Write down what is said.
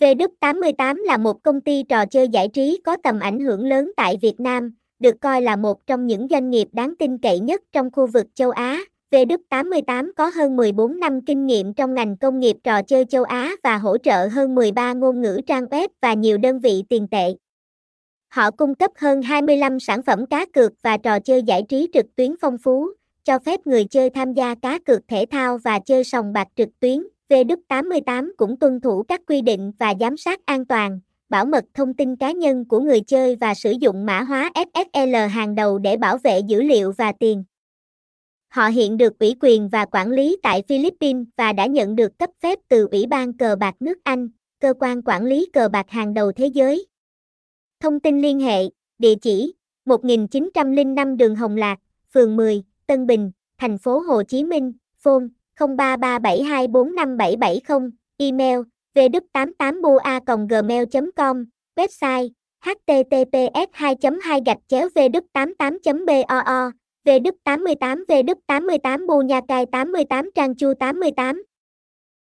V88 là một công ty trò chơi giải trí có tầm ảnh hưởng lớn tại Việt Nam, được coi là một trong những doanh nghiệp đáng tin cậy nhất trong khu vực châu Á. V88 có hơn 14 năm kinh nghiệm trong ngành công nghiệp trò chơi châu Á và hỗ trợ hơn 13 ngôn ngữ trang web và nhiều đơn vị tiền tệ. Họ cung cấp hơn 25 sản phẩm cá cược và trò chơi giải trí trực tuyến phong phú, cho phép người chơi tham gia cá cược thể thao và chơi sòng bạc trực tuyến. V88 cũng tuân thủ các quy định và giám sát an toàn, bảo mật thông tin cá nhân của người chơi và sử dụng mã hóa SSL hàng đầu để bảo vệ dữ liệu và tiền. Họ hiện được ủy quyền và quản lý tại Philippines và đã nhận được cấp phép từ Ủy ban cờ bạc nước Anh, cơ quan quản lý cờ bạc hàng đầu thế giới. Thông tin liên hệ, địa chỉ 1905 đường Hồng Lạc, phường 10, Tân Bình, thành phố Hồ Chí Minh, phone 0337245770, email vđ88bua.gmail.com, website https 2 2 gạch chéo vđ88 boo vđ88 vđ88 bu nha cai 88 trang chu 88